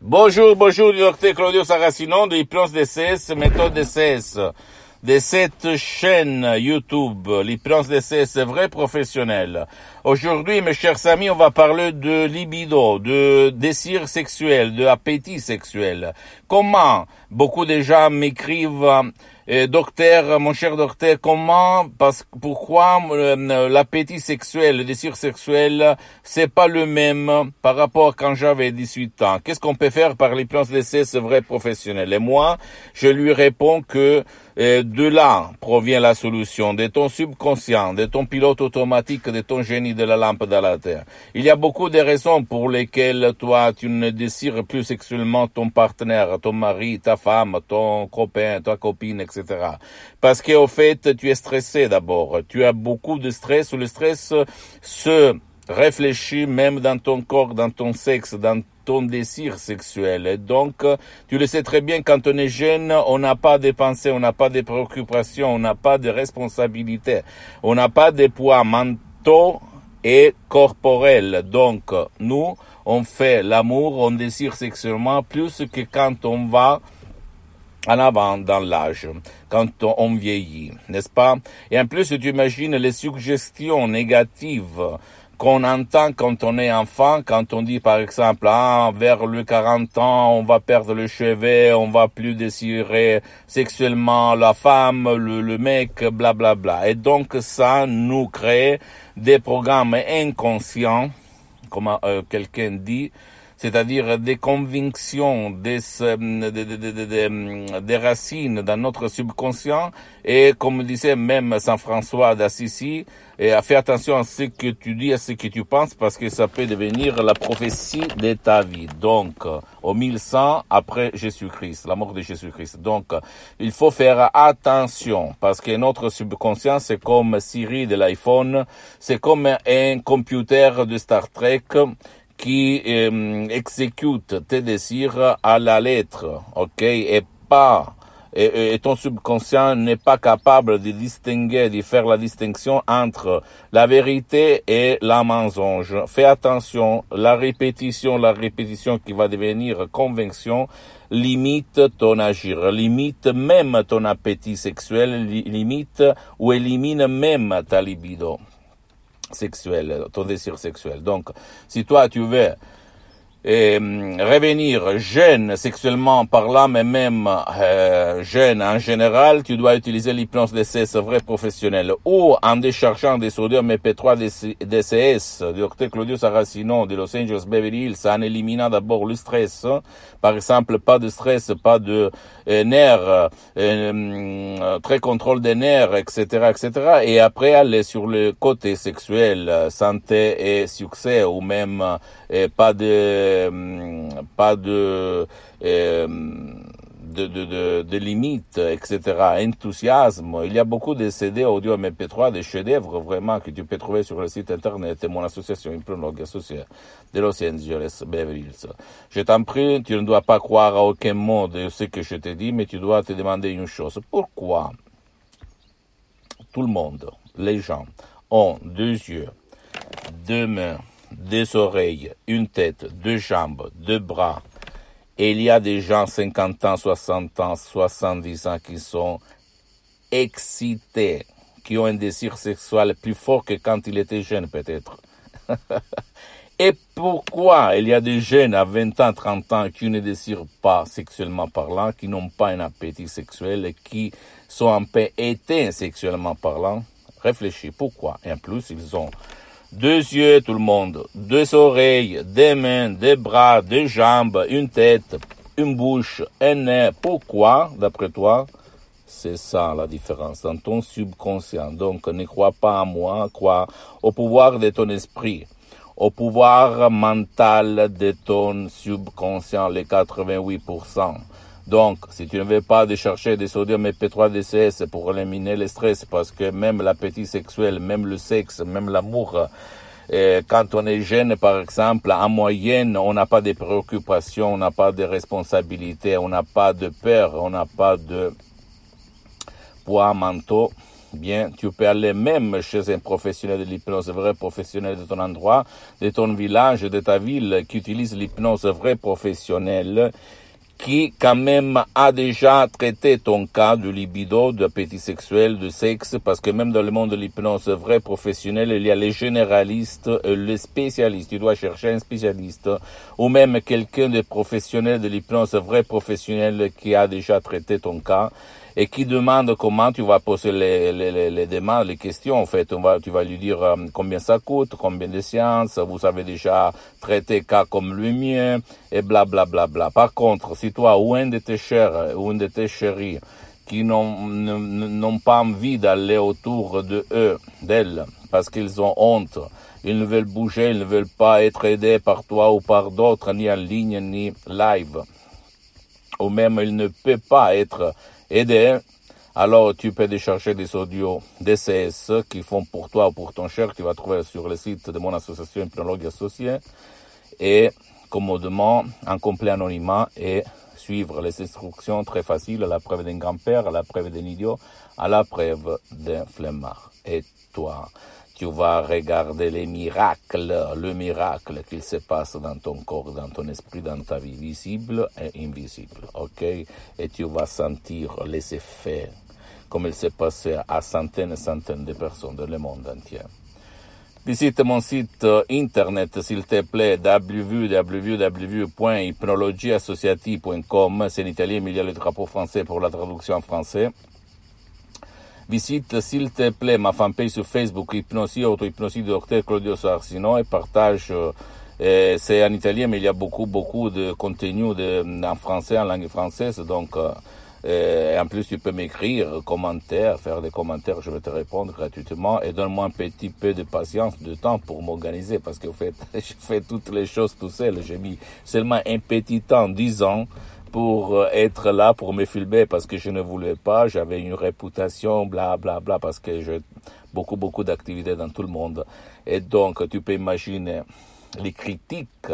Bonjour, bonjour, docteur Claudio Saracino de Hypnose DCS, méthode DCS. De cette chaîne YouTube, l'hypnose DCS, vrai professionnel. Aujourd'hui, mes chers amis, on va parler de libido, de désir sexuel, de appétit sexuel. Comment beaucoup de gens m'écrivent et docteur, mon cher docteur, comment, parce, pourquoi euh, l'appétit sexuel, le désir sexuel, c'est pas le même par rapport quand j'avais 18 ans? Qu'est-ce qu'on peut faire par les plans d'essai, ce vrai professionnel Et moi, je lui réponds que euh, de là provient la solution, de ton subconscient, de ton pilote automatique, de ton génie de la lampe dans la terre. Il y a beaucoup de raisons pour lesquelles toi, tu ne désires plus sexuellement ton partenaire, ton mari, ta femme, ton copain, ta copine, etc. Parce qu'au fait, tu es stressé d'abord. Tu as beaucoup de stress. Le stress se réfléchit même dans ton corps, dans ton sexe, dans ton désir sexuel. Et donc, tu le sais très bien, quand on est jeune, on n'a pas de pensées, on n'a pas de préoccupations, on n'a pas de responsabilités, on n'a pas de poids mentaux et corporels. Donc, nous, on fait l'amour, on désire sexuellement plus que quand on va en avant dans l'âge, quand on vieillit, n'est-ce pas? Et en plus, tu imagines les suggestions négatives qu'on entend quand on est enfant, quand on dit par exemple, ah, vers le 40 ans, on va perdre le cheveu, on va plus désirer sexuellement la femme, le, le mec, blablabla. Bla, bla. Et donc ça nous crée des programmes inconscients, comme euh, quelqu'un dit, c'est-à-dire des convictions, des, des, des, des, racines dans notre subconscient. Et comme disait même Saint François d'Assisi, et fais attention à ce que tu dis, à ce que tu penses, parce que ça peut devenir la prophétie de ta vie. Donc, au 1100 après Jésus-Christ, la mort de Jésus-Christ. Donc, il faut faire attention, parce que notre subconscient, c'est comme Siri de l'iPhone, c'est comme un computer de Star Trek qui euh, exécute tes désirs à la lettre, ok, et pas et, et, ton subconscient n'est pas capable de distinguer, de faire la distinction entre la vérité et la mensonge. Fais attention, la répétition, la répétition qui va devenir convention, limite ton agir, limite même ton appétit sexuel, limite ou élimine même ta libido sexuel, ton désir sexuel. Donc, si toi tu veux et revenir jeune sexuellement parlant, mais même euh, jeune en général, tu dois utiliser l'hypnose DCS vrai professionnel ou en déchargeant des sodium MP3 DCS docteur Claudio Saracino de Los Angeles Beverly Hills en éliminant d'abord le stress, par exemple pas de stress, pas de euh, nerfs, euh, très contrôle des nerfs, etc., etc. Et après aller sur le côté sexuel, santé et succès ou même pas de euh, pas de, euh, de, de, de, de limites, etc., enthousiasme. Il y a beaucoup de CD audio MP3, des chefs-d'œuvre vraiment que tu peux trouver sur le site internet de mon association Hypnologue associée de Los Angeles, Beverly Hills. Je t'en prie, tu ne dois pas croire à aucun mot de ce que je te dis, mais tu dois te demander une chose. Pourquoi tout le monde, les gens, ont deux yeux, deux mains, des oreilles, une tête, deux jambes, deux bras. Et il y a des gens 50 ans, 60 ans, 70 ans qui sont excités, qui ont un désir sexuel plus fort que quand ils étaient jeunes peut-être. Et pourquoi il y a des jeunes à 20 ans, 30 ans qui ne désirent pas sexuellement parlant, qui n'ont pas un appétit sexuel et qui sont un peu éteints sexuellement parlant? Réfléchis, pourquoi? Et en plus, ils ont deux yeux tout le monde, deux oreilles, des mains, des bras, des jambes, une tête, une bouche, un nez. Pourquoi, d'après toi C'est ça la différence dans ton subconscient? Donc ne crois pas à moi, crois au pouvoir de ton esprit, au pouvoir mental de ton subconscient, les 88%. Donc, si tu ne veux pas de chercher des sodium P3 DCS pour éliminer le stress, parce que même l'appétit sexuel, même le sexe, même l'amour, quand on est jeune, par exemple, en moyenne, on n'a pas de préoccupations, on n'a pas de responsabilités, on n'a pas de peur, on n'a pas de poids mentaux. Bien, tu peux aller même chez un professionnel de l'hypnose, vrai professionnel de ton endroit, de ton village, de ta ville, qui utilise l'hypnose vrai professionnel qui quand même a déjà traité ton cas de libido, d'appétit sexuel, de sexe, parce que même dans le monde de l'hypnose vrai professionnel, il y a les généralistes, les spécialistes. Tu dois chercher un spécialiste ou même quelqu'un de professionnel de l'hypnose vrai professionnel qui a déjà traité ton cas et qui demande comment tu vas poser les, les, les, demandes, les questions. En fait, on va, tu vas lui dire euh, combien ça coûte, combien de séances, vous avez déjà traité cas comme le mien, et bla bla bla bla. Par contre, si toi ou un de tes chers ou une de tes chéris qui n'ont pas envie d'aller autour de eux, d'elles, parce qu'ils ont honte, ils ne veulent bouger, ils ne veulent pas être aidés par toi ou par d'autres, ni en ligne, ni live. Ou même ils ne peuvent pas être aider, alors tu peux décharger des audios DCS qui font pour toi ou pour ton cher, tu vas trouver sur le site de mon association Hypnologue Associée, et commodement, en complet anonymat, et suivre les instructions très faciles à la preuve d'un grand-père, à la preuve d'un idiot, à la preuve d'un flemmard. Et toi, tu vas regarder les miracles, le miracle qu'il se passe dans ton corps, dans ton esprit, dans ta vie, visible et invisible, ok? Et tu vas sentir les effets, comme il s'est passé à centaines et centaines de personnes dans le monde entier. Visite mon site internet, s'il te plaît, www.hypnologieassociative.com. C'est en italien, mais il y a le drapeau français pour la traduction en français. Visite, s'il te plaît, ma fanpage sur Facebook, Hypnosie, Auto-Hypnosie Dr Claudio Sarcino et partage, euh, c'est en italien, mais il y a beaucoup, beaucoup de contenu de, en français, en langue française, donc, euh, en plus, tu peux m'écrire, commentaires, faire des commentaires, je vais te répondre gratuitement et donne-moi un petit peu de patience, de temps pour m'organiser parce qu'en fait, je fais toutes les choses tout seul. J'ai mis seulement un petit temps, dix ans, pour euh, être là pour me filmer parce que je ne voulais pas, j'avais une réputation, bla bla bla, parce que j'ai beaucoup beaucoup d'activités dans tout le monde. Et donc tu peux imaginer les critiques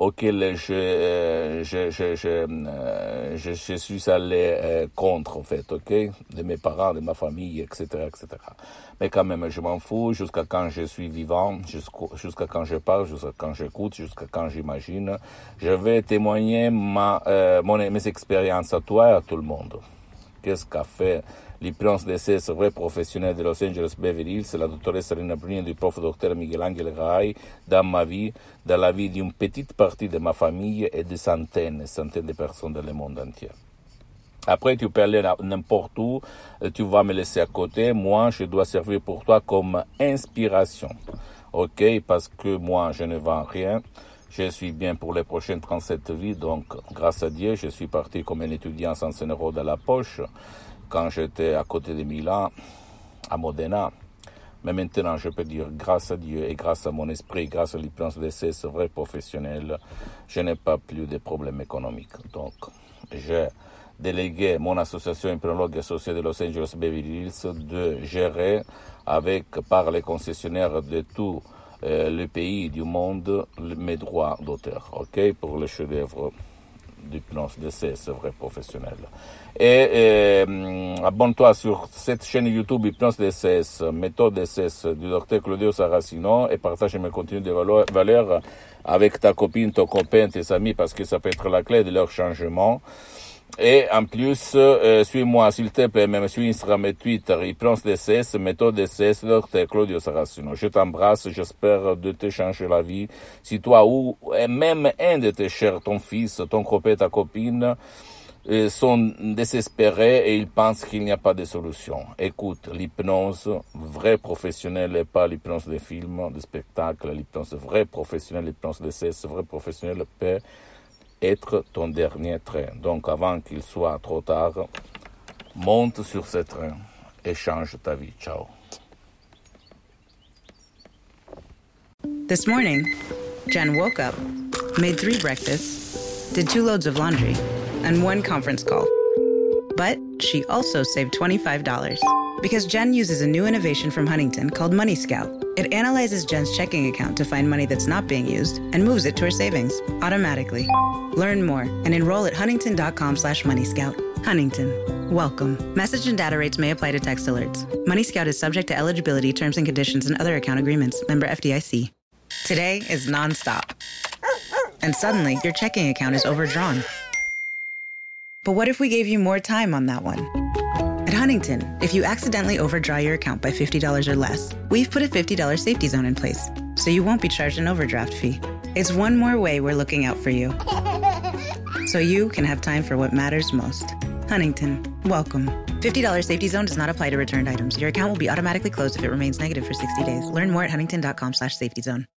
auxquelles je, euh, je, je, je, euh, je, je suis allé contre, en fait, ok, de mes parents, de ma famille, etc., etc. Mais quand même, je m'en fous jusqu'à quand je suis vivant, jusqu'à quand je parle, jusqu'à quand j'écoute, jusqu'à quand j'imagine. Je vais témoigner ma, euh, mon, mes expériences à toi et à tout le monde. Qu'est-ce qu'a fait l'hypnose d'essai vrai professionnel de Los Angeles Beverly Hills, la dottoressa Rina Bruni du prof docteur Miguel Angel Rai, dans ma vie, dans la vie d'une petite partie de ma famille et de centaines et centaines de personnes dans le monde entier. Après, tu peux aller n'importe où, tu vas me laisser à côté. Moi, je dois servir pour toi comme inspiration. OK? Parce que moi, je ne vends rien. Je suis bien pour les prochaines 37 vies. Donc, grâce à Dieu, je suis parti comme un étudiant sans un euro dans la poche quand j'étais à côté de Milan, à Modena. Mais maintenant, je peux dire, grâce à Dieu et grâce à mon esprit, grâce à l'hypnose de ces vrais professionnels, je n'ai pas plus de problèmes économiques. Donc, j'ai délégué mon association hypnologue associée de Los Angeles Beverly Hills de gérer avec, par les concessionnaires de tout euh, le pays du monde, mes droits d'auteur, ok, pour les chefs-d'œuvre d'hypnose de ces vrais professionnels. Et euh, abonne-toi sur cette chaîne YouTube Hypnose DCS, méthode DCS du docteur Claudio Saracino et partage mes contenus de valeur avec ta copine, ton copain, tes amis parce que ça peut être la clé de leur changement. Et en plus, euh, suis-moi s'il te plaît, même sur Instagram et Twitter, Hypnose DCS, méthode DCS, docteur Claudio Saracino. Je t'embrasse, j'espère de te changer la vie. Si toi ou même un de tes chers, ton fils, ton copain, ta copine, sont désespérés et ils pensent qu'il n'y a pas de solution. Écoute, l'hypnose vrai professionnelle et pas l'hypnose des films, des spectacles, l'hypnose vrai professionnelle, l'hypnose de cesse vrai professionnelle peut être ton dernier train. Donc avant qu'il soit trop tard, monte sur ce train et change ta vie. Ciao. This morning, Jen woke up, made three breakfasts, did two loads of laundry, and one conference call. But she also saved $25 because Jen uses a new innovation from Huntington called Money Scout. It analyzes Jen's checking account to find money that's not being used and moves it to her savings automatically. Learn more and enroll at huntington.com slash moneyscout. Huntington. Welcome. Message and data rates may apply to text alerts. Money Scout is subject to eligibility, terms and conditions, and other account agreements. Member FDIC. Today is nonstop. And suddenly, your checking account is overdrawn. But what if we gave you more time on that one? At Huntington, if you accidentally overdraw your account by $50 or less, we've put a $50 safety zone in place, so you won't be charged an overdraft fee. It's one more way we're looking out for you. So you can have time for what matters most. Huntington, welcome. $50 safety zone does not apply to returned items. Your account will be automatically closed if it remains negative for 60 days. Learn more at huntington.com slash safety zone.